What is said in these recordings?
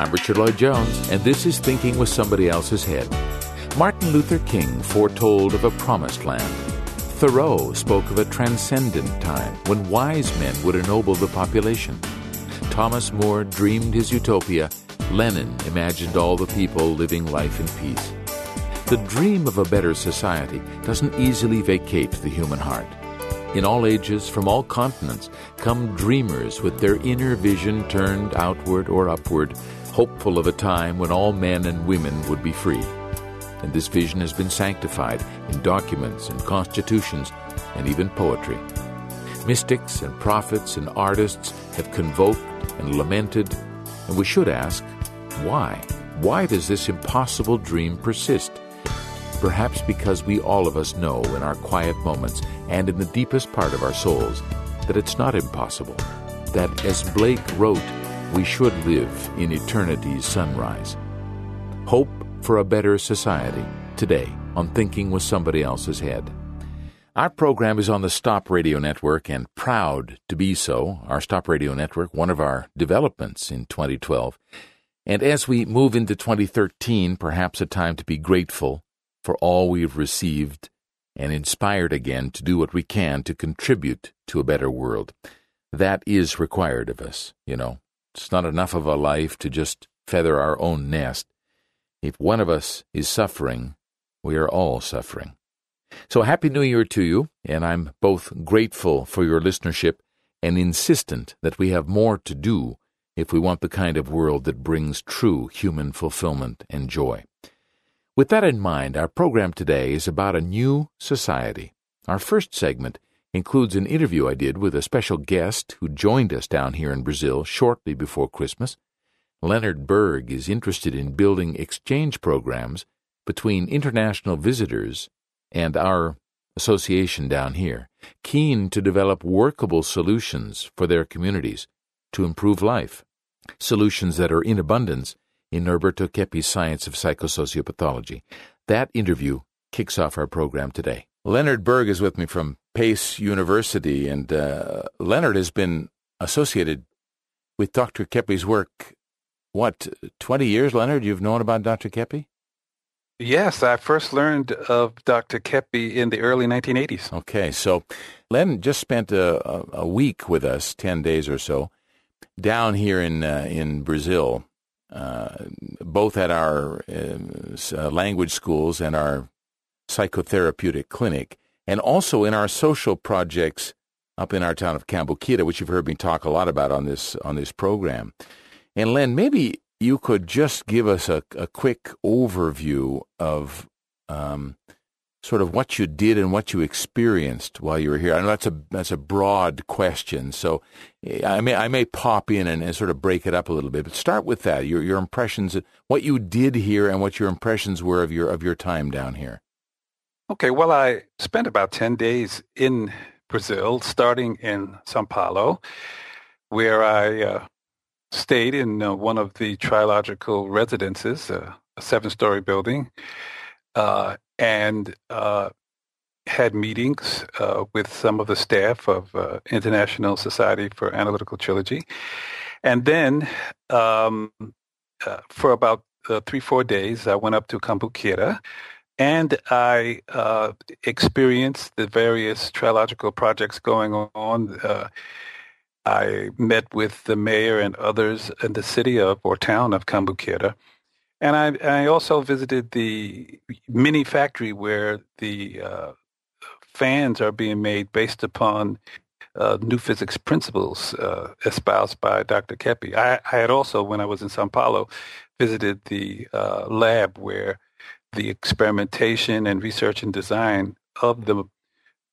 I'm Richard Lloyd Jones, and this is Thinking with Somebody Else's Head. Martin Luther King foretold of a promised land. Thoreau spoke of a transcendent time when wise men would ennoble the population. Thomas More dreamed his utopia. Lennon imagined all the people living life in peace. The dream of a better society doesn't easily vacate the human heart. In all ages, from all continents, come dreamers with their inner vision turned outward or upward hopeful of a time when all men and women would be free. And this vision has been sanctified in documents and constitutions and even poetry. Mystics and prophets and artists have convoked and lamented, and we should ask, why? Why does this impossible dream persist? Perhaps because we all of us know in our quiet moments and in the deepest part of our souls that it's not impossible. That, as Blake wrote, we should live in eternity's sunrise. Hope for a better society today on Thinking with Somebody Else's Head. Our program is on the Stop Radio Network and proud to be so. Our Stop Radio Network, one of our developments in 2012. And as we move into 2013, perhaps a time to be grateful for all we've received and inspired again to do what we can to contribute to a better world. That is required of us, you know. It's not enough of a life to just feather our own nest. If one of us is suffering, we are all suffering. So, Happy New Year to you, and I'm both grateful for your listenership and insistent that we have more to do if we want the kind of world that brings true human fulfillment and joy. With that in mind, our program today is about a new society. Our first segment includes an interview I did with a special guest who joined us down here in Brazil shortly before Christmas. Leonard Berg is interested in building exchange programs between international visitors and our association down here, keen to develop workable solutions for their communities to improve life, solutions that are in abundance in Norberto Keppe's Science of Psychosociopathology. That interview kicks off our program today. Leonard Berg is with me from Pace University, and uh, Leonard has been associated with Dr. Keppe's work. What, 20 years, Leonard, you've known about Dr. Keppe? Yes, I first learned of Dr. Keppe in the early 1980s. Okay, so Len just spent a, a, week with us, 10 days or so, down here in, uh, in Brazil, uh, both at our uh, language schools and our psychotherapeutic clinic and also in our social projects up in our town of Cambuquira, which you've heard me talk a lot about on this on this program. And Len, maybe you could just give us a, a quick overview of um, sort of what you did and what you experienced while you were here. I know that's a that's a broad question, so I may I may pop in and, and sort of break it up a little bit. But start with that your your impressions, what you did here, and what your impressions were of your of your time down here. Okay, well, I spent about 10 days in Brazil, starting in Sao Paulo, where I uh, stayed in uh, one of the trilogical residences, uh, a seven story building, uh, and uh, had meetings uh, with some of the staff of International Society for Analytical Trilogy. And then um, for about three, four days, I went up to Cambuquira and I uh, experienced the various trilogical projects going on. Uh, I met with the mayor and others in the city of or town of Cambuquira. And I, I also visited the mini factory where the uh, fans are being made based upon uh, new physics principles uh, espoused by Dr. Keppe. I, I, had also, when I was in Sao Paulo, visited the uh, lab where the experimentation and research and design of the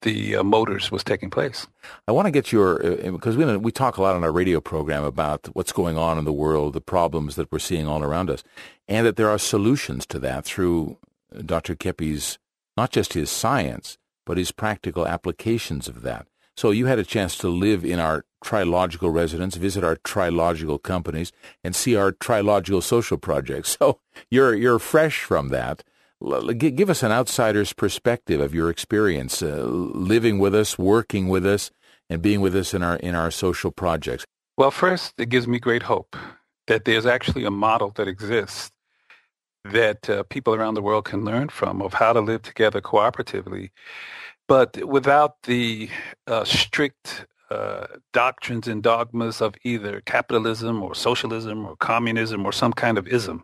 the uh, motors was taking place. I want to get your because uh, we we talk a lot on our radio program about what's going on in the world, the problems that we're seeing all around us, and that there are solutions to that through Dr. Keppe's not just his science but his practical applications of that. So you had a chance to live in our trilogical residents, visit our trilogical companies, and see our trilogical social projects. So you're you're fresh from that. Give us an outsider's perspective of your experience uh, living with us, working with us, and being with us in our in our social projects. Well, first, it gives me great hope that there's actually a model that exists that uh, people around the world can learn from of how to live together cooperatively, but without the uh, strict uh, doctrines and dogmas of either capitalism or socialism or communism or some kind of ism.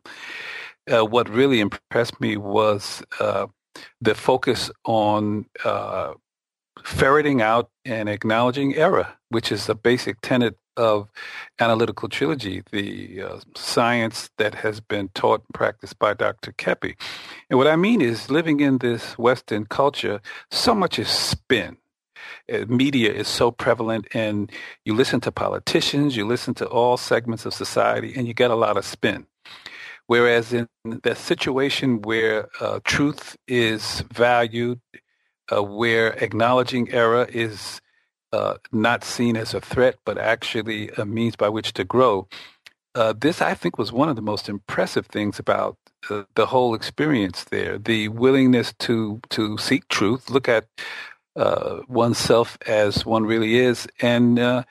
Uh, what really impressed me was uh, the focus on uh, ferreting out and acknowledging error, which is a basic tenet of analytical trilogy, the uh, science that has been taught and practiced by Dr. Keppe. And what I mean is living in this Western culture, so much is spin. Uh, media is so prevalent and you listen to politicians, you listen to all segments of society, and you get a lot of spin. Whereas in the situation where uh, truth is valued, uh, where acknowledging error is uh, not seen as a threat, but actually a means by which to grow. Uh, this, I think, was one of the most impressive things about uh, the whole experience there. The willingness to to seek truth, look at uh, oneself as one really is, and uh,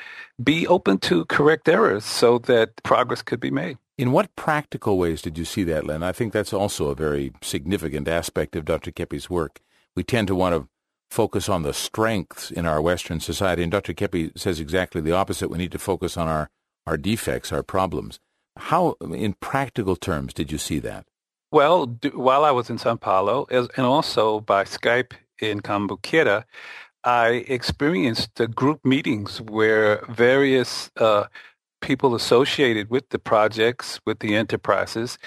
be open to correct errors so that progress could be made. In what practical ways did you see that, Len? I think that's also a very significant aspect of Dr. Keppe's work. We tend to want to focus on the strengths in our Western society. And Dr. Keppe says exactly the opposite. We need to focus on our, our defects, our problems. How, in practical terms, did you see that? Well, do, while I was in Sao Paulo, as, and also by Skype in Cambuquira, I experienced uh, group meetings where various uh, people associated with the projects, with the enterprises,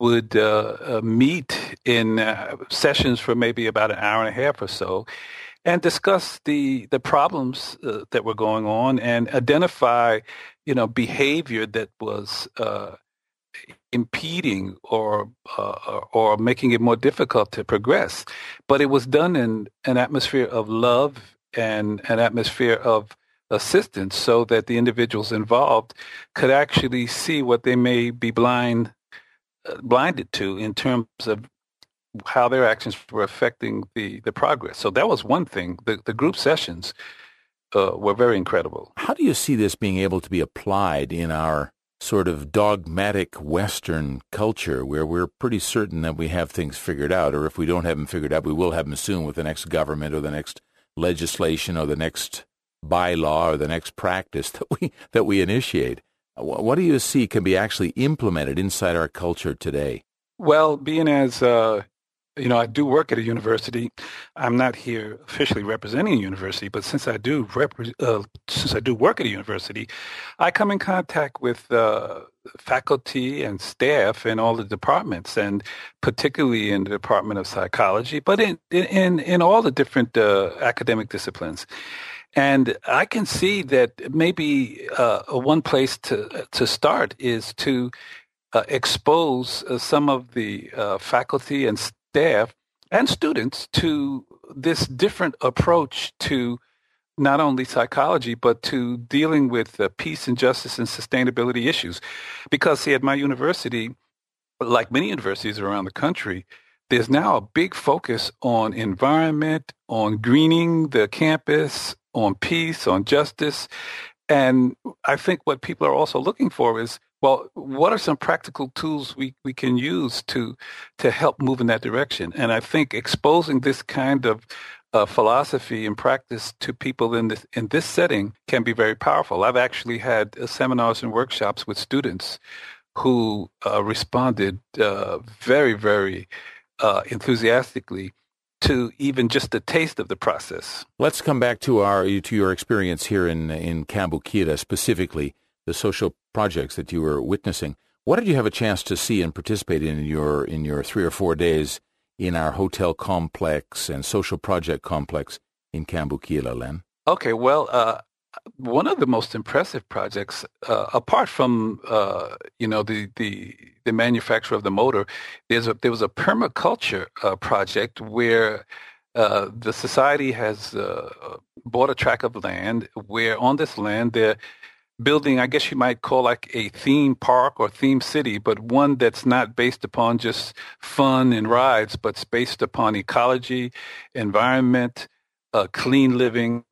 would uh, uh, meet in uh, sessions for maybe about an hour and a half or so and discuss the the problems uh, that were going on and identify you know behavior that was uh, impeding or uh, or making it more difficult to progress but it was done in an atmosphere of love and an atmosphere of assistance so that the individuals involved could actually see what they may be blind blinded to in terms of how their actions were affecting the, the progress. So that was one thing. The, the group sessions uh, were very incredible. How do you see this being able to be applied in our sort of dogmatic Western culture where we're pretty certain that we have things figured out, or if we don't have them figured out, we will have them soon with the next government or the next legislation or the next bylaw or the next practice that we that we initiate. What do you see can be actually implemented inside our culture today? Well, being as uh, you know, I do work at a university. I'm not here officially representing a university, but since I do rep- uh, since I do work at a university, I come in contact with uh, faculty and staff in all the departments, and particularly in the Department of Psychology, but in in in all the different uh, academic disciplines. And I can see that maybe uh, one place to to start is to uh, expose uh, some of the uh, faculty and staff and students to this different approach to not only psychology but to dealing with uh, peace and justice and sustainability issues. Because see, at my university, like many universities around the country, there's now a big focus on environment, on greening the campus, on peace, on justice. And I think what people are also looking for is, well, what are some practical tools we, we can use to to help move in that direction? And I think exposing this kind of uh, philosophy and practice to people in this in this setting can be very powerful. I've actually had uh, seminars and workshops with students who uh, responded uh, very, very uh, enthusiastically to even just a taste of the process. Let's come back to our to your experience here in in Cambuquira, specifically the social projects that you were witnessing. What did you have a chance to see and participate in, your in your three or four days in our hotel complex and social project complex in Cambuquira, Len? Okay, well, uh, one of the most impressive projects, uh, apart from uh, you know the, the the manufacture of the motor, there's a, there was a permaculture uh, project where uh, the society has uh, bought a tract of land where on this land they're building, I guess you might call like a theme park or theme city, but one that's not based upon just fun and rides, but based upon ecology, environment, uh, clean living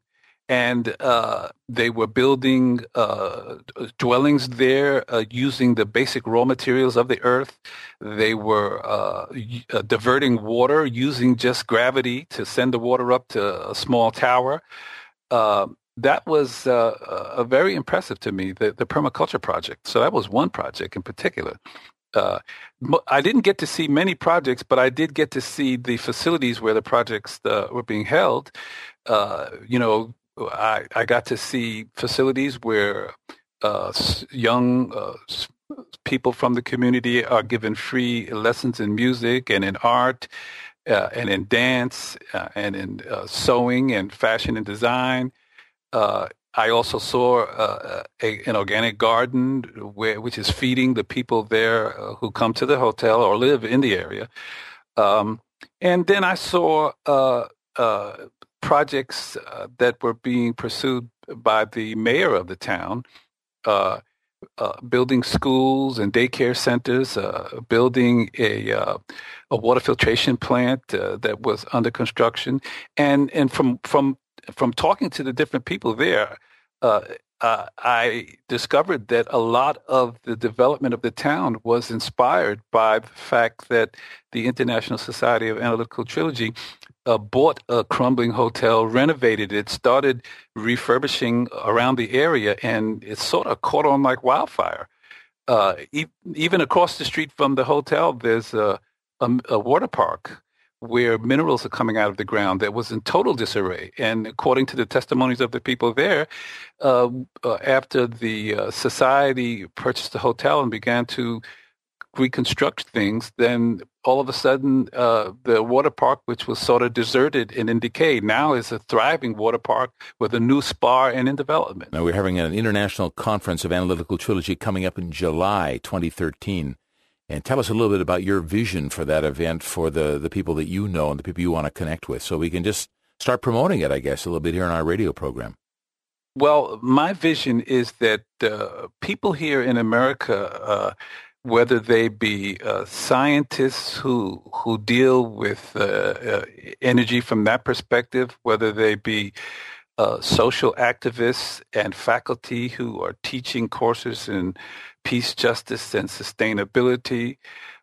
and uh, they were building uh, dwellings there uh, using the basic raw materials of the earth. They were uh, uh, diverting water using just gravity to send the water up to a small tower. Uh, that was uh, very impressive to me, the, the permaculture project. So that was one project in particular. Uh, I didn't get to see many projects, but I did get to see the facilities where the projects uh, were being held. Uh, you know, I, I got to see facilities where uh, young uh, people from the community are given free lessons in music and in art uh, and in dance uh, and in uh, sewing and fashion and design. Uh, I also saw a, an organic garden where, which is feeding the people there who come to the hotel or live in the area. Um, and then I saw projects uh, that were being pursued by the mayor of the town, uh, uh, building schools and daycare centers, uh, building a uh, a water filtration plant uh, that was under construction, and and from from from talking to the different people there. I discovered that a lot of the development of the town was inspired by the fact that the International Society of Analytical Trilogy uh, bought a crumbling hotel, renovated it, started refurbishing around the area, and it sort of caught on like wildfire. Uh, e- even across the street from the hotel, there's a, a, a, water park where minerals are coming out of the ground that was in total disarray. And according to the testimonies of the people there, uh, uh after the uh, society purchased the hotel and began to reconstruct things, then all of a sudden uh, the water park, which was sort of deserted and in decay, now is a thriving water park with a new spa and in development. Now we're having an international conference of analytical trilogy coming up in July 2013. And tell us a little bit about your vision for that event for the, the people that you know and the people you want to connect with. So we can just start promoting it, I guess, a little bit here in our radio program. Well, my vision is that uh, people here in America uh, whether they be uh, scientists who who deal with uh, uh, energy from that perspective, whether they be uh, social activists and faculty who are teaching courses in peace, justice, and sustainability,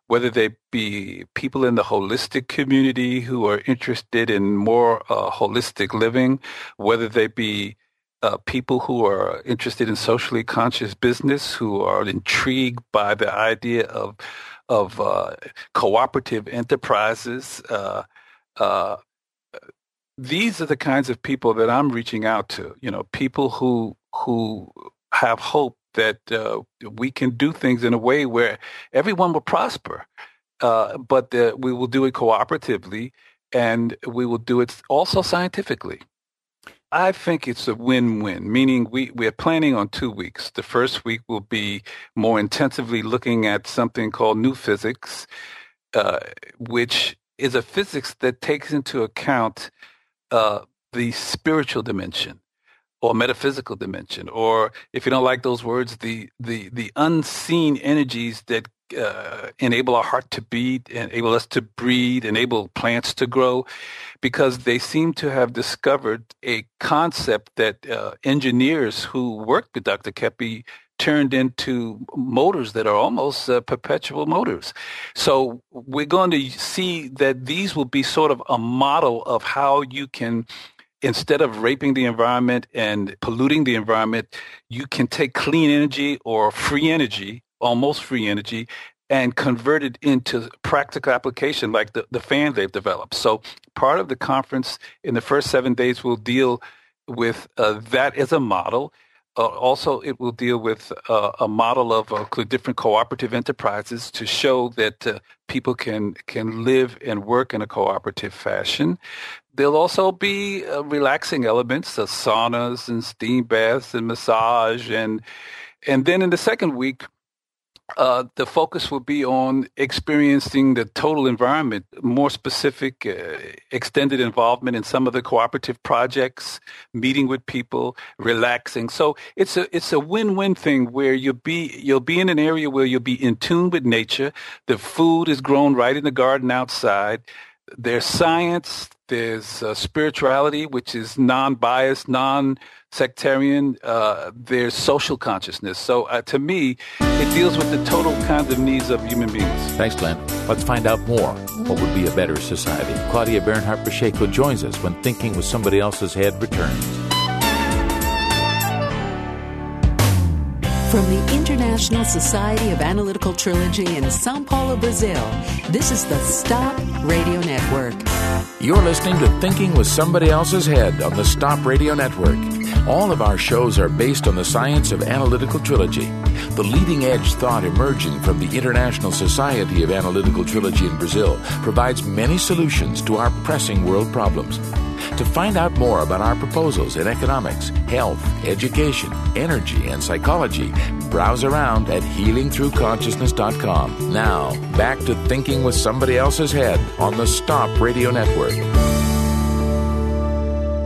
whether they be people in the holistic community who are interested in more uh, holistic living, whether they be uh, people who are interested in socially conscious business, who are intrigued by the idea of of uh, cooperative enterprises. Uh, uh these are the kinds of people that I'm reaching out to. You know, people who who have hope that uh, we can do things in a way where everyone will prosper, uh, but we will do it cooperatively and we will do it also scientifically. I think it's a win-win, meaning we, we're planning on two weeks. The first week will be more intensively looking at something called new physics, uh, which is a physics that takes into account uh, the spiritual dimension or metaphysical dimension, or if you don't like those words, the the the unseen energies that uh, enable our heart to beat, enable us to breathe, enable plants to grow, because they seem to have discovered a concept that uh, engineers who worked with Dr. Keppe turned into motors that are almost uh, perpetual motors. So we're going to see that these will be sort of a model of how you can instead of raping the environment and polluting the environment, you can take clean energy or free energy almost free energy and convert it into practical application like the, the fan they've developed. So part of the conference in the first seven days will deal with uh, that as a model. Uh, also, it will deal with uh, a model of uh, different cooperative enterprises to show that uh, people can can live and work in a cooperative fashion. There'll also be uh, relaxing elements, saunas and steam baths and massage, and and then in the second week, uh, the focus will be on experiencing the total environment, more specific, uh, extended involvement in some of the cooperative projects, meeting with people, relaxing. So it's a it's a win-win thing where you'll be you'll be in an area where you'll be in tune with nature. The food is grown right in the garden outside. There's science, there's uh, spirituality, which is non-biased, non-sectarian. Uh, there's social consciousness. So uh, to me, it deals with the total kinds of needs of human beings. Thanks, Glenn. Let's find out more. What would be a better society? Claudia Bernhardt Pacheco joins us when Thinking with Somebody Else's Head returns. From the International Society of Analytical Trilogy in Sao Paulo, Brazil, this is the Stop Radio Network. You're listening to Thinking with Somebody Else's Head on the Stop Radio Network. All of our shows are based on the science of analytical trilogy, the leading edge thought emerging from the International Society of Analytical Trilogy in Brazil provides many solutions to our pressing world problems. To find out more about our proposals in economics, health, education, energy, and psychology, browse around at healingthroughconsciousness.com. Now, back to thinking with somebody else's head on the Stop Radio Network.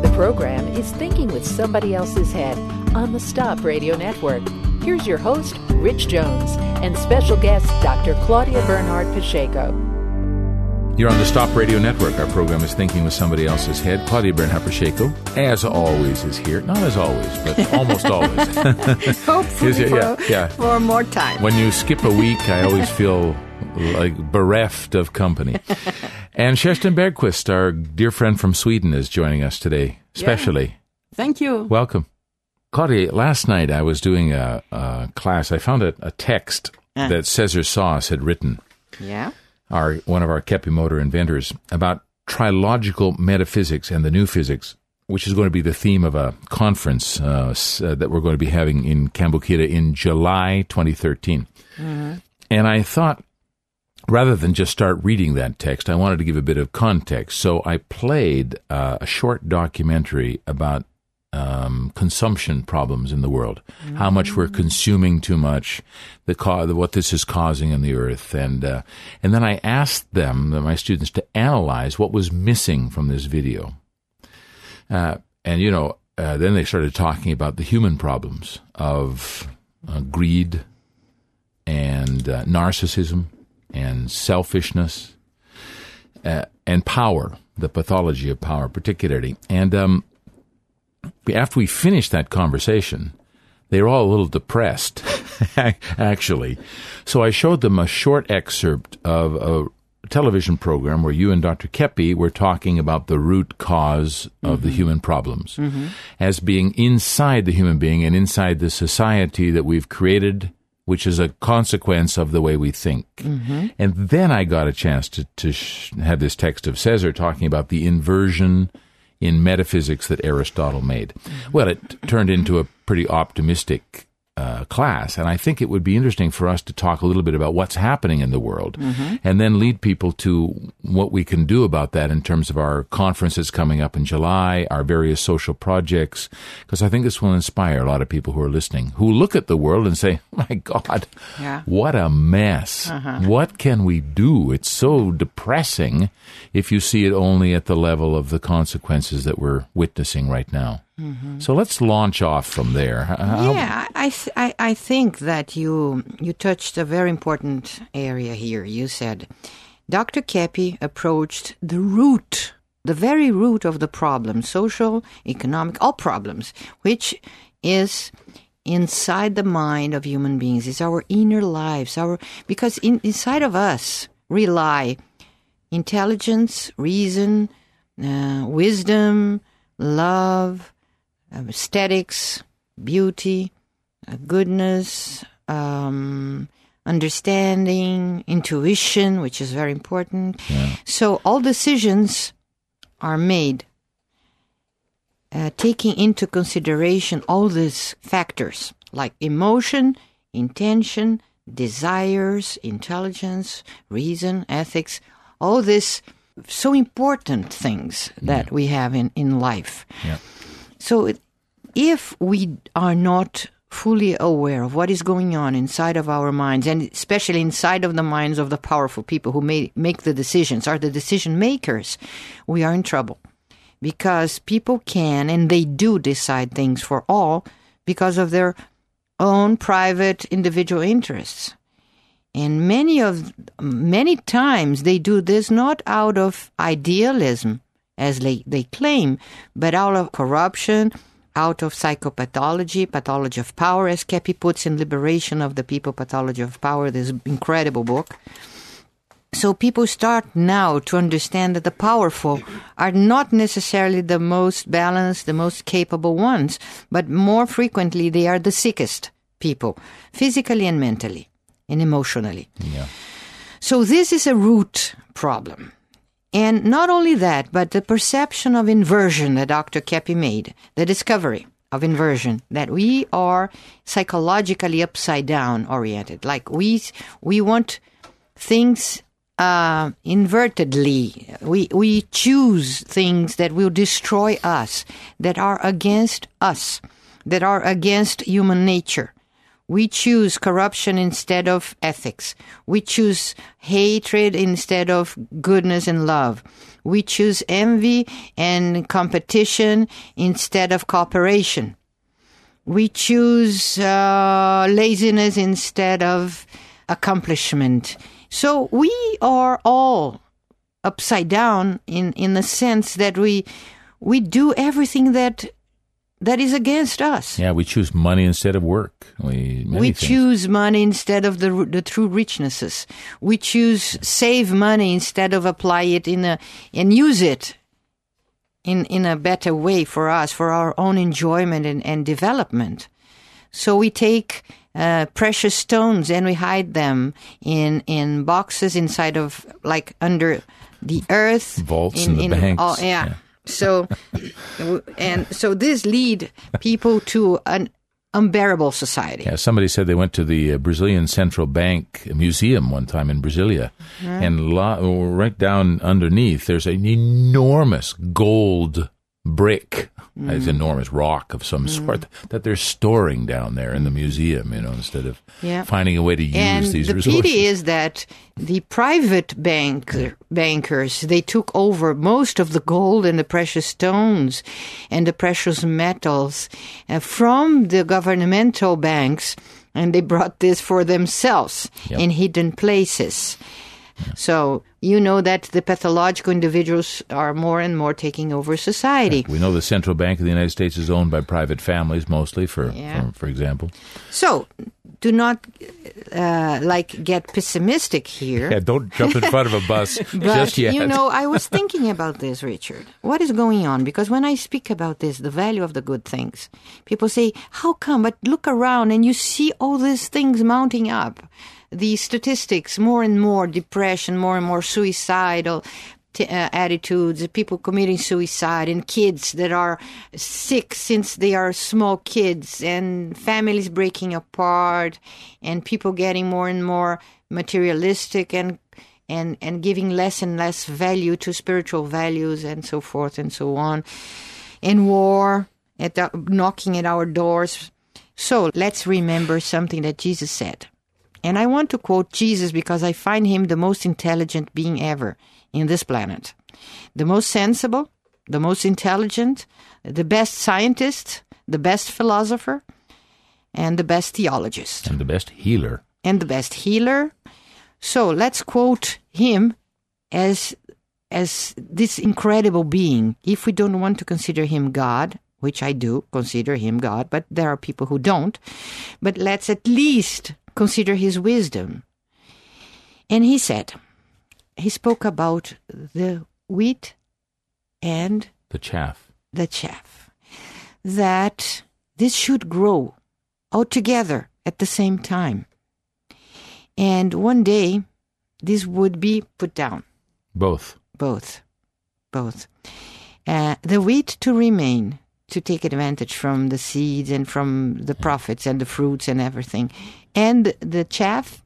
The program is Thinking with Somebody Else's Head on the Stop Radio Network. Here's your host, Rich Jones, and special guest, Dr. Claudia Bernhardt Pacheco. You're on the Stop Radio Network. Our program is Thinking with Somebody Else's Head. Claudia Bernhardt Pacheco, as always, is here. Not as always, but almost always. Hopefully it? for, Yeah, yeah. for more time. When you skip a week, I always feel like bereft of company. And Kerstin Bergqvist, our dear friend from Sweden, is joining us today, especially. Thank you. Welcome. Claudia, last night I was doing a, a class. I found a, a text Ah. that Cesar Soos had written, Yeah. Our one of our Keppe motor inventors, about trilogical metaphysics and the new physics, which is going to be the theme of a conference uh, s- uh, that we're going to be having in Cambuquira in July 2013. And I thought, rather than just start reading that text, I wanted to give a bit of context. So I played uh, a short documentary about um, consumption problems in the world, how much we're consuming too much, the co- what this is causing in the earth, and uh, and then I asked them, my students, to analyze what was missing from this video. Uh, and you know, uh, then they started talking about the human problems of uh, greed and uh, narcissism and selfishness uh, and power, the pathology of power, particularly. And um, after we finished that conversation, they were all a little depressed, actually. So I showed them a short excerpt of a television program where you and Dr. Keppe were talking about the root cause of the mm-hmm. human problems mm-hmm. as being inside the human being and inside the society that we've created, which is a consequence of the way we think. Mm-hmm. And then I got a chance to, to sh- have this text of Caesar talking about the inversion in metaphysics that Aristotle made. Well, it turned into a pretty optimistic uh, class, and I think it would be interesting for us to talk a little bit about what's happening in the world, and then lead people to what we can do about that in terms of our conferences coming up in July, our various social projects, because I think this will inspire a lot of people who are listening, who look at the world and say, "My God, Yeah. what a mess! What can we do? It's so depressing if you see it only at the level of the consequences that we're witnessing right now. So let's launch off from there. How- yeah, I, th- I I think that you you touched a very important area here. You said Dr. Keppe approached the root, the very root of the problem, social, economic, all problems, which is inside the mind of human beings. It's our inner lives, our because in, inside of us rely intelligence, reason, uh, wisdom, love, aesthetics, beauty, uh, goodness, um, understanding, intuition, which is very important. So all decisions are made uh, taking into consideration all these factors like emotion, intention, desires, intelligence, reason, ethics, all these so important things that we have in, in life. Yeah. So it- if we are not fully aware of what is going on inside of our minds, and especially inside of the minds of the powerful people who may make the decisions, are the decision makers, we are in trouble. Because people can and they do decide things for all because of their own private individual interests. And many of many times they do this not out of idealism, as they, they claim, but out of corruption, out of psychopathology, pathology of power, as Keppe puts in Liberation of the People, Pathology of Power, this incredible book. So people start now to understand that the powerful are not necessarily the most balanced, the most capable ones, but more frequently they are the sickest people, physically and mentally and emotionally. Yeah. So this is a root problem. And not only that, but the perception of inversion that Dr. Keppe made, the discovery of inversion, that we are psychologically upside down oriented. Like we, we want things uh, invertedly. We, we choose things that will destroy us, that are against us, that are against human nature. We choose corruption instead of ethics. We choose hatred instead of goodness and love. We choose envy and competition instead of cooperation. We choose uh, laziness instead of accomplishment. So we are all upside down in, in the sense that we we do everything that that is against us. Yeah, we choose money instead of work. We we choose money instead of the the true richnesses. We choose save money instead of apply it in a and use it in in a better way for us for our own enjoyment and, and development. So we take uh, precious stones and we hide them in in boxes inside of like under the earth Vaults in, in the banks. oh, yeah. Yeah. So, and so this lead people to an unbearable society. Yeah, somebody said they went to the uh, Brazilian Central Bank Museum one time in Brasilia, and lo- right down underneath there's an enormous gold brick, Mm. it's enormous rock of some sort that they're storing down there in the museum. You know, instead of Yeah. finding a way to use and these the resources. The pity is that the private bank bankers they took over most of the gold and the precious stones and the precious metals uh, from the governmental banks and they brought this for themselves Yep. in hidden places so you know that the pathological individuals are more and more taking over society we know the central bank of the United States is owned by private families mostly, for Yeah. for, for example. so do not uh, like get pessimistic here Yeah, don't jump in front of a bus But just yet. you know, I was thinking about this, Richard. What is going on? Because when I speak about this, the value of the good things, people say, "How come?" But look around and you see all these things mounting up. The statistics, more and more depression, more and more suicidal t- uh, attitudes, people committing suicide, and kids that are sick since they are small kids, and families breaking apart, and people getting more and more materialistic and and and giving less and less value to spiritual values and so forth and so on. In war at the, knocking at our doors. So let's remember something that jesus said and i want to quote jesus because i find him the most intelligent being ever in this planet the most sensible the most intelligent the best scientist the best philosopher and the best theologist and the best healer. and the best healer. So let's quote him as as this incredible being. If we don't want to consider him God, which I do consider him God, but there are people who don't, but let's at least consider his wisdom. And he said, he spoke about the wheat and The chaff. the chaff, that this should grow all together at the same time. And one day, this would be put down, Both. both, both. Uh, the wheat to remain, to take advantage from the seeds and from the profits and the fruits and everything. And the chaff,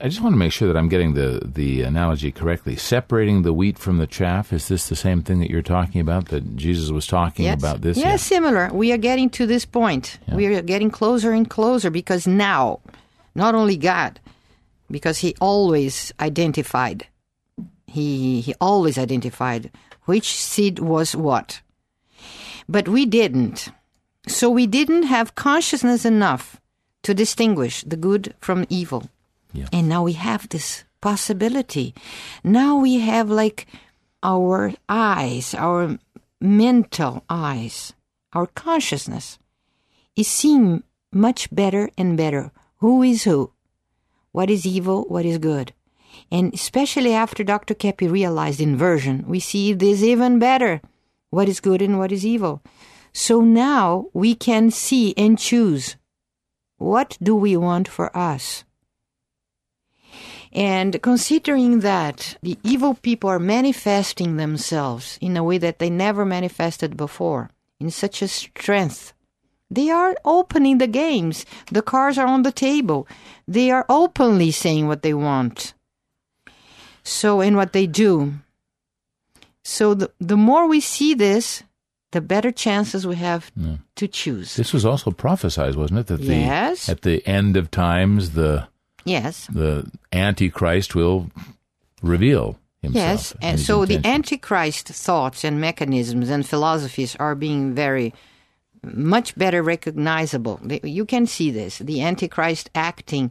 I just want to make sure that I'm getting the, the analogy correctly. Separating the wheat from the chaff, is this the same thing that you're talking about, that Jesus was talking yes, about this? yes, similar. We are getting to this point. We are getting closer and closer because now, not only God, because He always identified, He He always identified which seed was what, but we didn't. So we didn't have consciousness enough to distinguish the good from evil. Yeah. And now we have this possibility. Now we have like our eyes, our mental eyes, our consciousness is seeing much better and better who is who, what is evil, what is good. And especially after Dr. Keppe realized inversion, we see this even better what is good and what is evil. So now we can see and choose what do we want for us. And considering that the evil people are manifesting themselves in a way that they never manifested before, in such a strength, they are opening the games. The cards are on the table. They are openly saying what they want. So, and what they do. So, the, the more we see this, the better chances we have Yeah. to choose. This was also prophesied, wasn't it? That the Yes. at the end of times the Yes. the Antichrist will reveal himself. Yes, and his so the. Antichrist thoughts and mechanisms and philosophies are being very much better recognizable. You can see this the Antichrist acting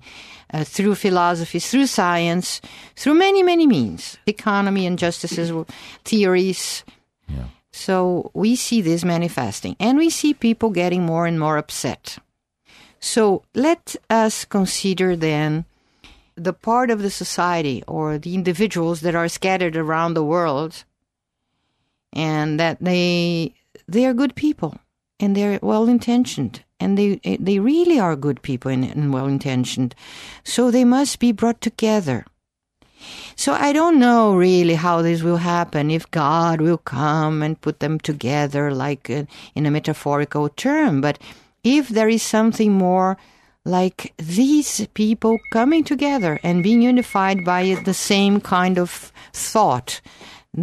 uh, through philosophies, through science, through many, many means economy, injustices, theories. Yeah. So we see this manifesting, and we see people getting more and more upset. So let us consider then the part of the society or the individuals that are scattered around the world and that they they are good people and they're well intentioned and they they really are good people and, and well intentioned so they must be brought together. So I don't know really how this will happen if God will come and put them together like uh, in a metaphorical term but if there is something more like these people coming together and being unified by the same kind of thought,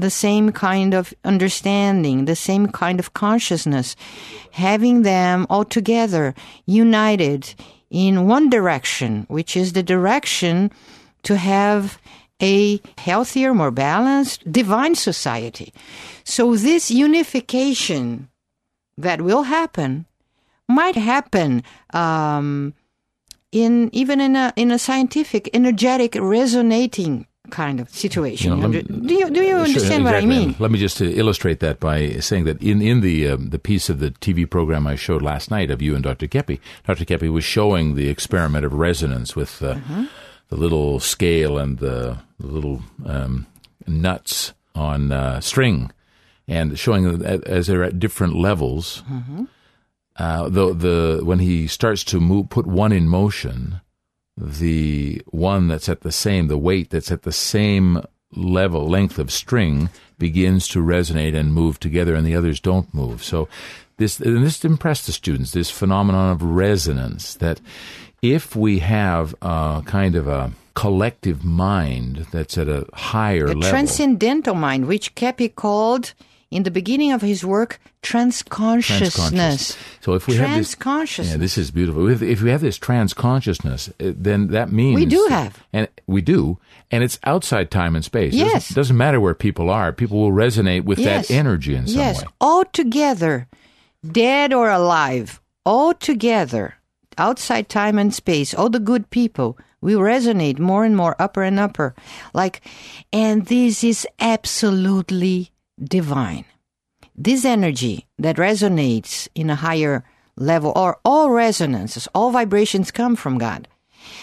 the same kind of understanding, the same kind of consciousness, having them all together, united in one direction, which is the direction to have a healthier, more balanced, divine society. So this unification that will happen might happen um, in even in a in a scientific, energetic, resonating kind of situation. You know, do you do you Sure, understand what I mean? Let me just uh, illustrate that by saying that in in the um, the piece of the TV program I showed last night of you and Dr. Keppe, Dr. Keppe was showing the experiment of resonance with uh, Mm-hmm. the little scale and the, the little um, nuts on uh, string, and showing that as they're at different levels. Mm-hmm. Uh, the the when he starts to move, put one in motion, the one that's at the same, the weight that's at the same level, length of string begins to resonate and move together, and the others don't move. So this and this impressed the students. This phenomenon of resonance that if we have a kind of a collective mind that's at a higher A level, transcendental mind, which Keppe called in the beginning of his work transconsciousness. So if we have this, Transconsciousness. yeah, this is beautiful. If, if we have this transconsciousness, uh, then that means We do have. and we do, and it's outside time and space. It doesn't- Yes. doesn't, matter where people are. People will resonate with Yes. that energy in some yes, way. all together, dead or alive, all together, outside time and space, all the good people, we resonate more and more upper and upper. Like, and this is absolutely divine. This energy that resonates in a higher level, or all resonances, all vibrations come from God.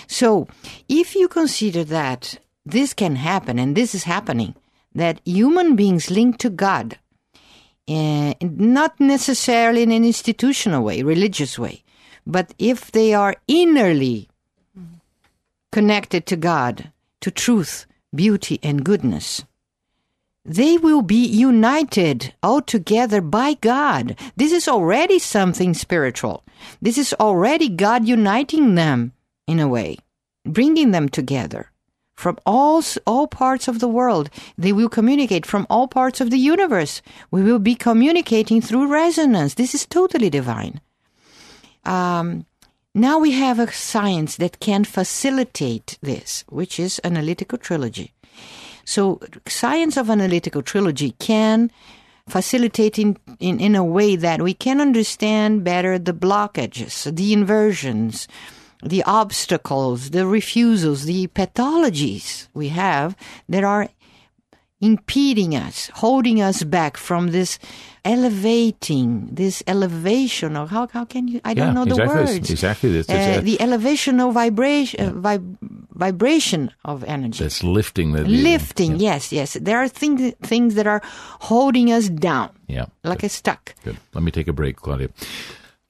So, if you consider that this can happen, and this is happening, that human beings linked to God, uh, not necessarily in an institutional way, religious way, but if they are innerly connected to God, to truth, beauty, and goodness, they will be united all together by God. This is already something spiritual. This is already God uniting them in a way, bringing them together from all all parts of the world. They will communicate from all parts of the universe. We will be communicating through resonance. This is totally divine. Um, now we have a science that can facilitate this, which is analytical trilogy. So, science of analytical trilogy can facilitate in, in, in a way that we can understand better the blockages, the inversions, the obstacles, the refusals, the pathologies we have that are impeding us, holding us back from this elevating, this elevation of how how can you? I don't Yeah, know the exactly words. exactly this. Uh, the elevational vibration, uh, vib- vibration of energy. That's lifting the Lifting, yes, yes. There are things things that are holding us down, Yeah. like a stuck. Good. Let me take a break, Claudia.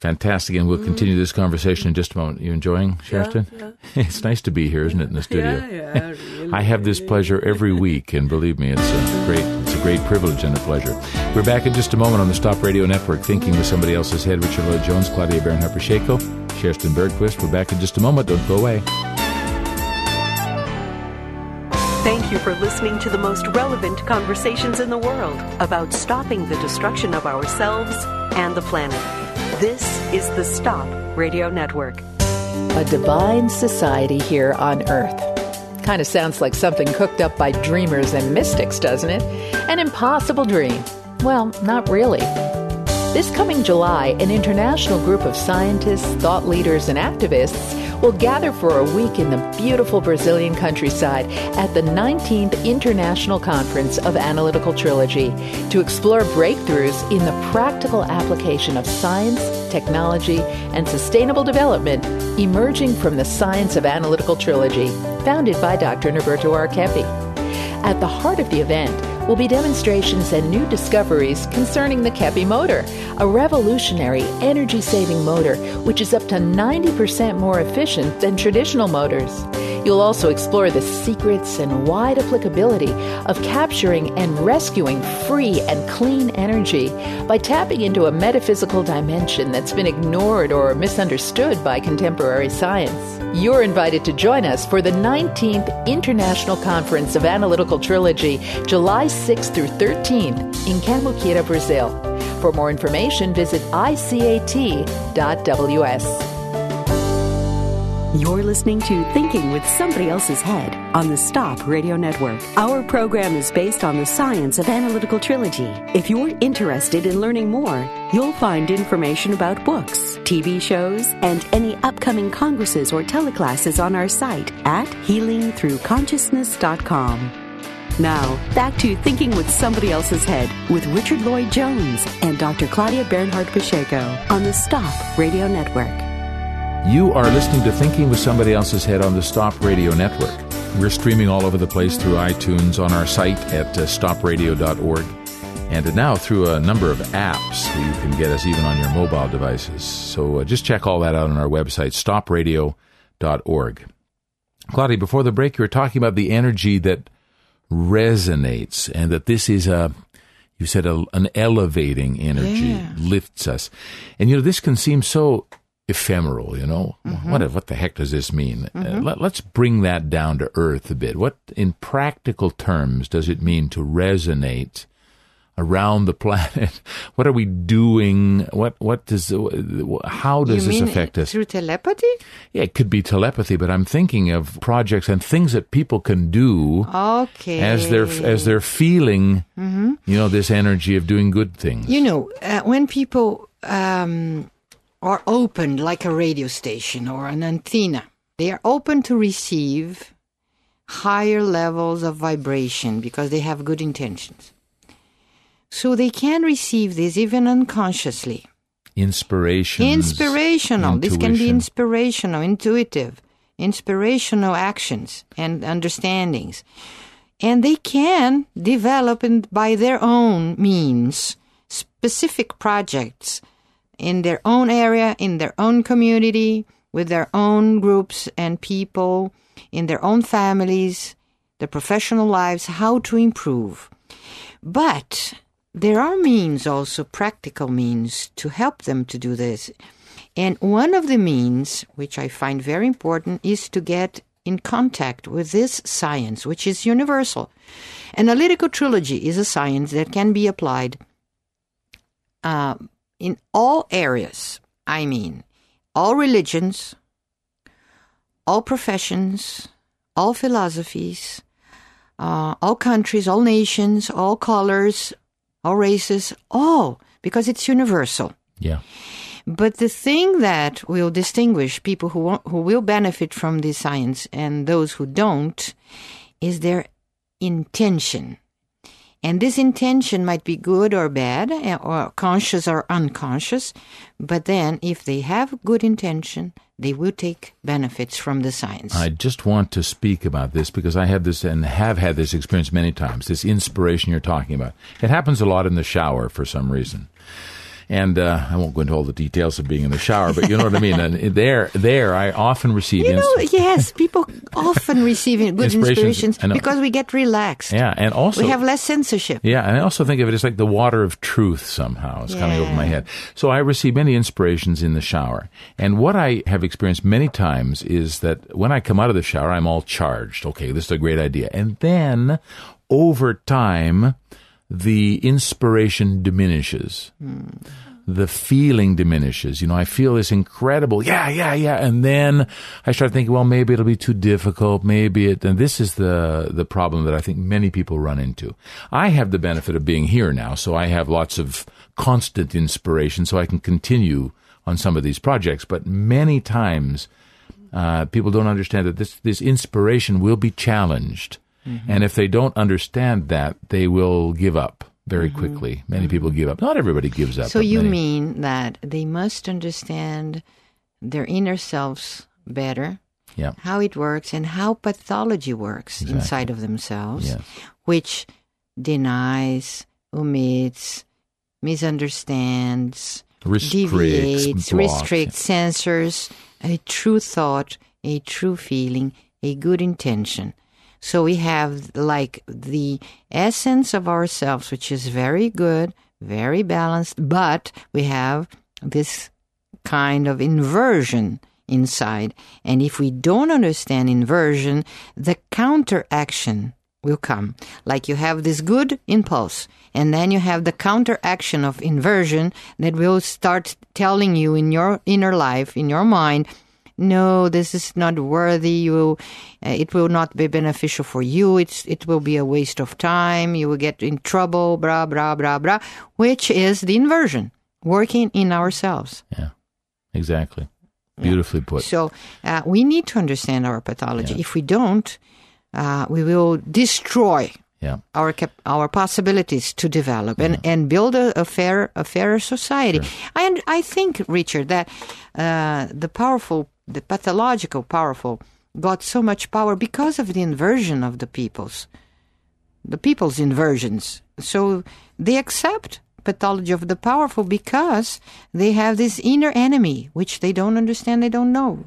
Fantastic, and we'll mm-hmm. continue this conversation in just a moment. You enjoying, Kerstin? it's nice to be here, isn't it, in the studio? Yeah, yeah, really. I have this pleasure every week, and believe me, it's a great, it's a great privilege and a pleasure. We're back in just a moment on the Stop Radio Network, thinking with somebody else's head. Richard Lloyd Jones, Claudia Bernhardt Pacheco, Kerstin Bergquist. We're back in just a moment. Don't go away. Thank you for listening to the most relevant conversations in the world about stopping the destruction of ourselves and the planet. This is the Stop Radio Network. A divine society here on Earth. Kind of sounds like something cooked up by dreamers and mystics, doesn't it? An impossible dream. Well, not really. This coming July, an international group of scientists, thought leaders, and activists will gather for a week in the beautiful Brazilian countryside at the 19th International Conference of Analytical Trilogy to explore breakthroughs in the practical application of science, technology, and sustainable development emerging from the science of analytical trilogy, founded by Dr. Norberto R. Keppe. At the heart of the event will be demonstrations and new discoveries concerning the Keppe motor, a revolutionary energy saving motor which is up to 90% more efficient than traditional motors. You'll also explore the secrets and wide applicability of capturing and rescuing free and clean energy by tapping into a metaphysical dimension that's been ignored or misunderstood by contemporary science. You're invited to join us for the 19th International Conference of Analytical Trilogy, July 6th through 13th in Cambuquira, Brazil. For more information, visit icat.ws. You're listening to Thinking with Somebody Else's Head on the Stop Radio Network. Our program is based on the science of analytical trilogy. If you're interested in learning more, you'll find information about books, TV shows, and any upcoming congresses or teleclasses on our site at healingthroughconsciousness.com. Now, back to Thinking with Somebody Else's Head with Richard Lloyd Jones and Dr. Claudia Bernhardt Pacheco on the Stop Radio Network. You are listening to Thinking with Somebody Else's Head on the Stop Radio Network. We're streaming all over the place through iTunes, on our site at uh, stopradio.org, and now through a number of apps. You can get us even on your mobile devices. So uh, just check all that out on our website, stopradio.org. Claudia, before the break, you were talking about the energy that resonates and that this is a you said a, an elevating energy Yeah. lifts us and you know this can seem so ephemeral you know? What what the heck does this mean? Uh, let, let's bring that down to earth a bit. What in practical terms does it mean to resonate around the planet? What are we doing? What what does how does this affect us? through telepathy? yeah, it could be telepathy, but I'm thinking of projects and things that people can do Okay. as they're as they're feeling, you know, this energy of doing good things. You know, uh, when people um, are open, like a radio station or an antenna, they are open to receive higher levels of vibration because they have good intentions. So they can receive this even unconsciously. Inspiration. Inspirational. This can be inspirational, intuitive, inspirational actions and understandings. And they can develop in, by their own means specific projects in their own area, in their own community, with their own groups and people, in their own families, their professional lives, how to improve. But there are means also, practical means, to help them to do this. And one of the means, which I find very important, is to get in contact with this science, which is universal. Analytical trilogy is a science that can be applied uh, in all areas. I mean, all religions, all professions, all philosophies, uh, all countries, all nations, all colors, all races, all, because it's universal. Yeah. But the thing that will distinguish people who wa- who will benefit from this science and those who don't is their intention. And this intention might be good or bad, eh, or conscious or unconscious. But then, if they have good intention, they will take benefits from the science. I just want to speak about this because I have this and have had this experience many times. This inspiration you're talking about. It happens a lot in the shower for some reason. And uh, I won't go into all the details of being in the shower, but you know what I mean. And there, there, I often receive. you know, yes, people often receive good Inspirations, inspirations because we get relaxed. yeah, and also we have less censorship. Yeah, and I also think of it as like the water of truth somehow. It's coming over my head. So I receive many inspirations in the shower. And what I have experienced many times is that when I come out of the shower, I'm all charged. Okay, this is a great idea. And then over time, the inspiration diminishes. The feeling diminishes. You know, I feel this incredible, yeah, yeah, yeah. And then I start thinking, well, maybe it'll be too difficult. Maybe it, and this is the, the problem that I think many people run into. I have the benefit of being here now, so I have lots of constant inspiration, so I can continue on some of these projects. But many times, uh, people don't understand that this, this inspiration will be challenged. Mm-hmm. And if they don't understand that, they will give up very mm-hmm. quickly. Many mm-hmm. people give up. Not everybody gives up. So you many. mean that they must understand their inner selves better, Yeah. how it works, and how pathology works inside of themselves, Yes. which denies, omits, misunderstands, Restricts, deviates, blocks. restricts, censors a true thought, a true feeling, a good intention. So we have like the essence of ourselves, which is very good, very balanced, but we have this kind of inversion inside. And if we don't understand inversion, the counteraction will come. Like you have this good impulse, and then you have the counteraction of inversion that will start telling you in your inner life, in your mind, no, this is not worthy. You, uh, it will not be beneficial for you. It's, it will be a waste of time. You will get in trouble, blah, blah, blah, blah, which is the inversion working in ourselves. Yeah. Exactly. Beautifully put. So uh, we need to understand our pathology. If we don't, uh, we will destroy yeah. our cap- our possibilities to develop and, and build a, a fair a fairer society. And I think, Richard, that uh, the powerful, the pathological powerful, got so much power because of the inversion of the peoples, the people's inversions. So they accept pathology of the powerful because they have this inner enemy which they don't understand, they don't know.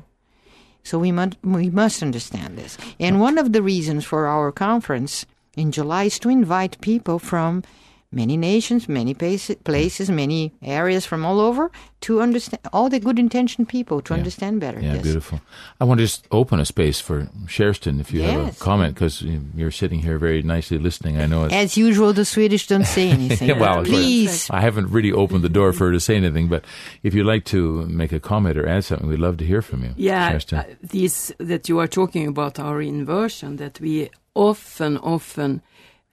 So we must we must understand this. And one of the reasons for our conference in July is to invite people from many nations, many places, places many areas from all over to understand all the good intentioned people to understand better. Yeah, yes. beautiful. I want to just open a space for Kerstin if you have a comment because you're sitting here very nicely listening. I know it's. As usual, the Swedish don't say anything. well, please. I haven't really opened the door for her to say anything, but if you'd like to make a comment or add something, we'd love to hear from you. Yeah, Kerstin. uh, this that you are talking about our inversion that we often, often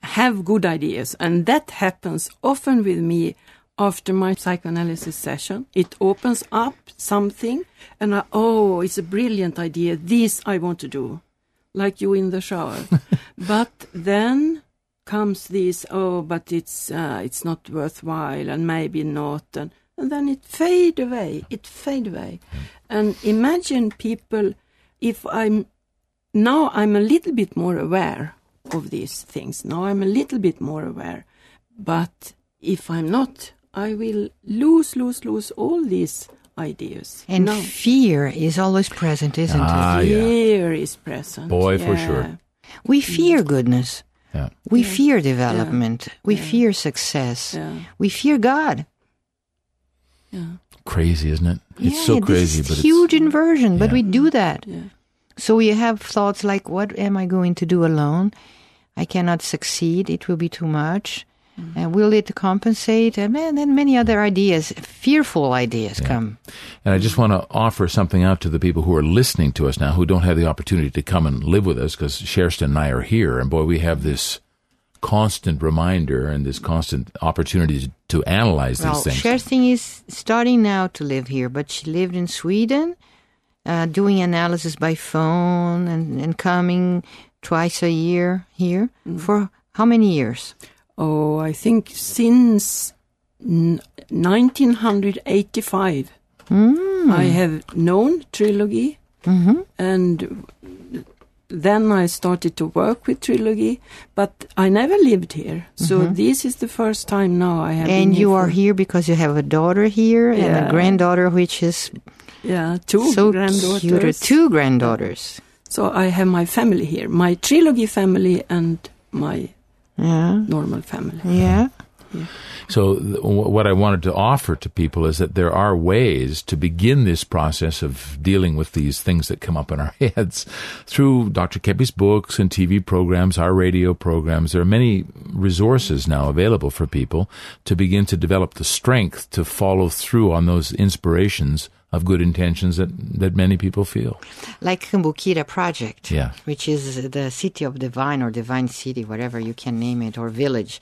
have good ideas, and that happens often with me after my psychoanalysis session. It opens up something, and I, oh, it's a brilliant idea. This I want to do, like you in the shower. but then comes this, oh, but it's uh, it's not worthwhile, and maybe not, and and then it fade away. It fade away, and imagine people. If I'm now, I'm a little bit more aware of these things. Now I'm a little bit more aware, but if I'm not, I will lose, lose, lose all these ideas. And no. fear is always present, isn't Ah, it? yeah. Fear is present. Boy, for sure. We fear goodness. Yeah. We fear development. We Yeah. fear success. Yeah, We fear God. yeah, Crazy, isn't it? It's yeah, so this crazy, is but huge it's. inversion, but we do that. Yeah. So we have thoughts like, what am I going to do alone? I cannot succeed. It will be too much. Mm-hmm. And will it compensate? And then many other ideas, fearful ideas come. And I just want to offer something out to the people who are listening to us now who don't have the opportunity to come and live with us because Kerstin and I are here. And boy, we have this constant reminder and this constant opportunity to analyze well, these things. Kerstin is starting now to live here, but she lived in Sweden, uh, doing analysis by phone and, and coming twice a year here mm. for how many years? Oh, I think since n- 1985, mm. I have known Trilogy, mm-hmm. and then I started to work with Trilogy, but I never lived here. So mm-hmm. this is the first time now I have. And you are here because you have a daughter here and a granddaughter, which is Yeah, two so granddaughters. cute. Two granddaughters. So I have my family here, my Trilogy family and my Yeah. normal family. Yeah. So, th- wh- what I wanted to offer to people is that there are ways to begin this process of dealing with these things that come up in our heads through Dr. Keppe's books and TV programs, our radio programs. There are many resources now available for people to begin to develop the strength to follow through on those inspirations of good intentions that, that many people feel. Like Cambuquira Project. Yeah. Which is the city of divine or divine city, whatever you can name it, or village.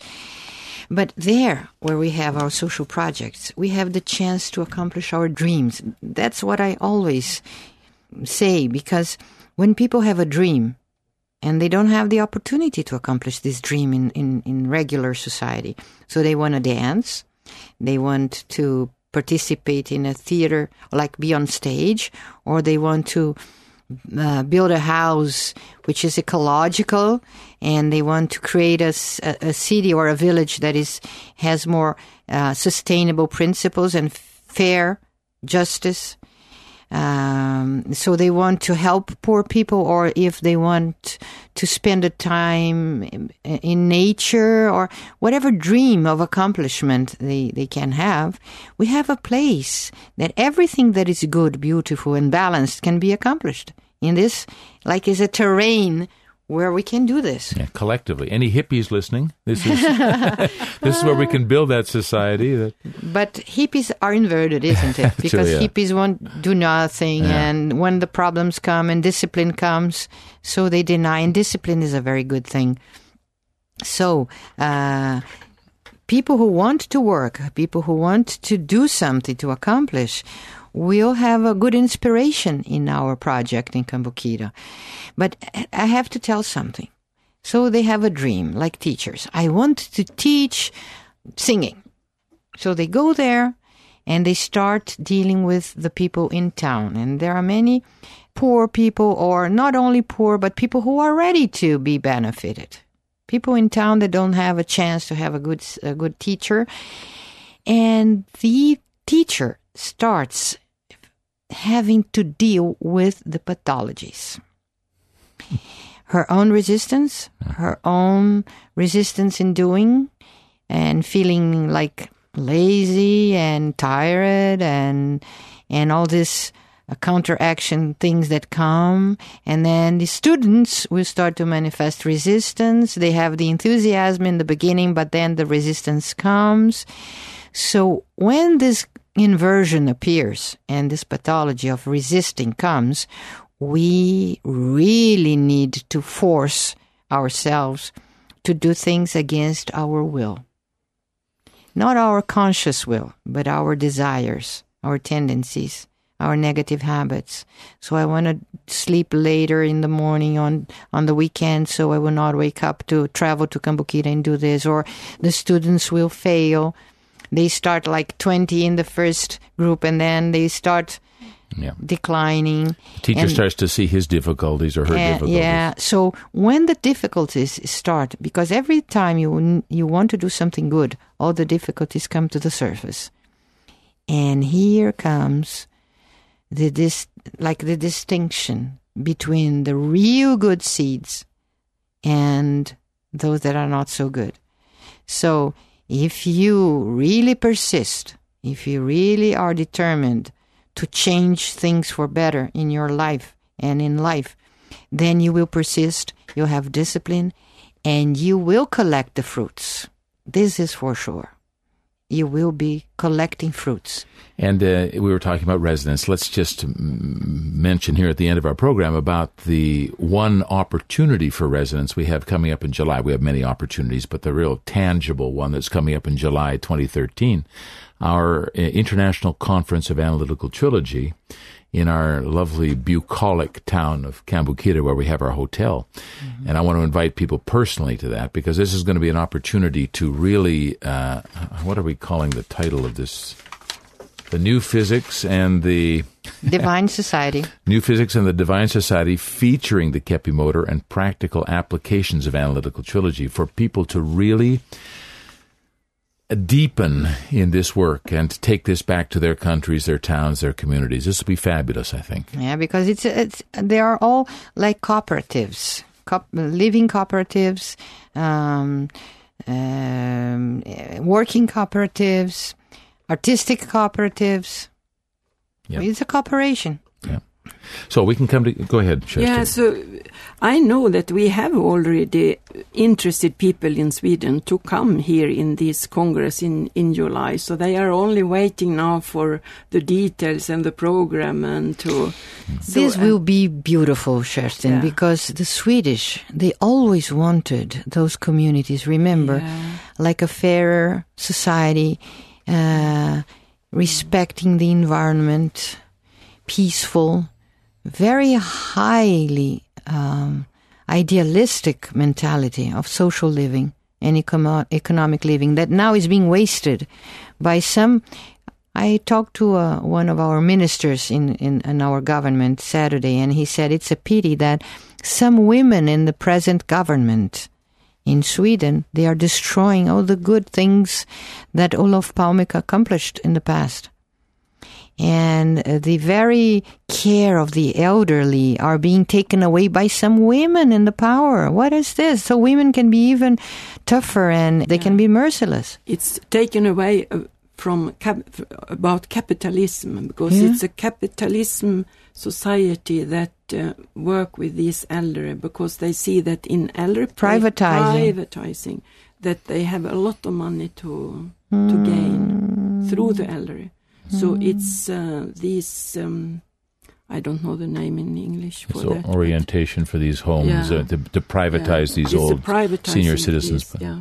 But there, where we have our social projects, we have the chance to accomplish our dreams. That's what I always say because when people have a dream and they don't have the opportunity to accomplish this dream in, in, in regular society, so they want to dance, they want to participate in a theater, like be on stage, or they want to uh, build a house which is ecological and they want to create a, a city or a village that is has more uh, sustainable principles and fair justice um, so they want to help poor people or if they want to spend a time in, in nature or whatever dream of accomplishment they, they can have we have a place that everything that is good beautiful and balanced can be accomplished in this like is a terrain where we can do this Yeah, collectively. Any hippies listening? This is this is where we can build that society. That But hippies are inverted, isn't it? Because yeah. hippies won't do nothing, Yeah. and when the problems come and discipline comes, so they deny. And discipline is a very good thing. So, uh, people who want to work, people who want to do something to accomplish, will have a good inspiration in our project in Cambuquira. But I have to tell something. So they have a dream, like teachers. I want to teach singing. So they go there and they start dealing with the people in town. And there are many poor people, or not only poor, but people who are ready to be benefited. People in town that don't have a chance to have a good, a good teacher. And the teacher starts having to deal with the pathologies. Her own resistance, her own resistance in doing, and feeling like lazy and tired and and all this uh, counteraction things that come. And then the students will start to manifest resistance. They have the enthusiasm in the beginning but then the resistance comes. So when this inversion appears and this pathology of resisting comes we really need to force ourselves to do things against our will not our conscious will, but our desires, our tendencies, our negative habits. So I want to sleep later in the morning on, on the weekend so I will not wake up to travel to Cambuquira and do this. Or the students will fail. They start like 20 in the first group and then they start yeah. declining. Teacher And- starts to see his difficulties or her Uh, difficulties. yeah. So when the difficulties start, because every time you you want to do something good, all the difficulties come to the surface, and here comes the this like the distinction between the real good seeds and those that are not so good. So if you really persist, if you really are determined to change things for better in your life and in life, then you will persist, you'll have discipline, and you will collect the fruits. This is for sure. You will be collecting fruits. And uh, we were talking about residents. Let's just mention here at the end of our program about the one opportunity for residents we have coming up in July. We have many opportunities, but the real tangible one that's coming up in July 2013, our uh, International Conference of Analytical Trilogy in our lovely bucolic town of Cambuquira, where we have our hotel. Mm-hmm. And I want to invite people personally to that because this is going to be an opportunity to really, uh, what are we calling the title of this? The New Physics and the Divine Society. New Physics and the Divine Society featuring the Keppe motor and practical applications of analytical trilogy for people to really deepen in this work and take this back to their countries, their towns, their communities. This will be fabulous, I think. Yeah, because it's it's they are all like cooperatives, co- living cooperatives, um, um, working cooperatives, artistic cooperatives. Yep. It's a cooperation. Yeah. So we can come to go ahead. Kerstin. Yeah. So I know that we have already interested people in Sweden to come here in this congress in in July. So they are only waiting now for the details and the program and to. So, this will be beautiful, Kerstin, yeah. because the Swedish they always wanted those communities. Remember, yeah. like a fairer society. Uh, respecting the environment, peaceful, very highly um, idealistic mentality of social living and econo- economic living that now is being wasted by some. I talked to uh, one of our ministers in, in, in our government Saturday, and he said it's a pity that some women in the present government in Sweden they are destroying all the good things that Olof Palme accomplished in the past and the very care of the elderly are being taken away by some women in the power. What is this? So women can be even tougher and they yeah. can be merciless. It's taken away uh, from cap- about capitalism because yeah. it's a capitalism society that uh, work with these elderly because they see that in elderly privatizing. privatizing that they have a lot of money to mm. to gain through the elderly. So mm. it's uh, these. Um, I don't know the name in English for so that. orientation for these homes yeah. uh, to, to, privatize yeah. these it's old senior citizens. These, yeah.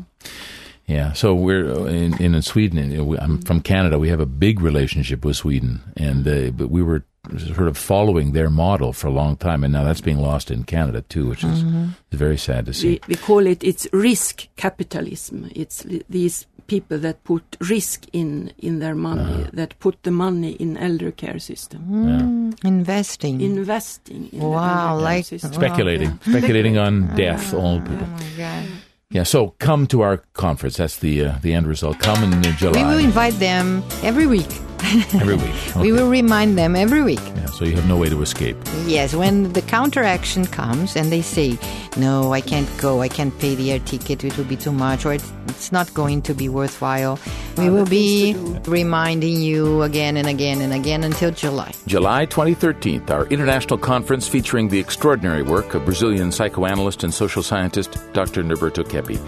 Yeah, so we're uh, in, in Sweden. I'm from Canada. We have a big relationship with Sweden, and uh, but we were sort of following their model for a long time, and now that's being lost in Canada too, which is, mm-hmm. very sad to see. We, we, call it it's risk capitalism. It's these people that put risk in in their money, uh-huh. that put the money in elder care system. Mm, yeah. Investing. Investing. In wow, like system. speculating, wow, yeah. speculating on death. All people. Oh my God. Yeah, so come to our conference. That's the uh, the end result. Come in July. We will invite them every week. every week. Okay. We will remind them every week. Yeah, so you have no way to escape. Yes, when the counteraction comes and they say, no, I can't go, I can't pay the air ticket, it will be too much, or it's, it's not going to be worthwhile, we will be reminding you again and again and again until July. July 2013, our international conference featuring the extraordinary work of Brazilian psychoanalyst and social scientist Dr. Norberto Keppe.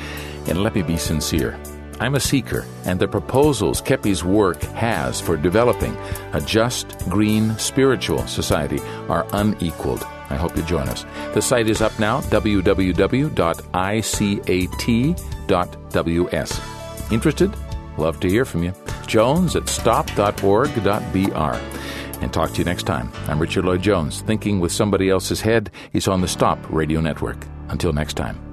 And let me be sincere. I'm a seeker, and the proposals Keppe's work has for developing a just, green, spiritual society are unequaled. I hope you join us. The site is up now www.icat.ws. Interested? Love to hear from you. Jones at stop.org.br. And talk to you next time. I'm Richard Lloyd Jones. Thinking with somebody else's head is on the Stop Radio Network. Until next time.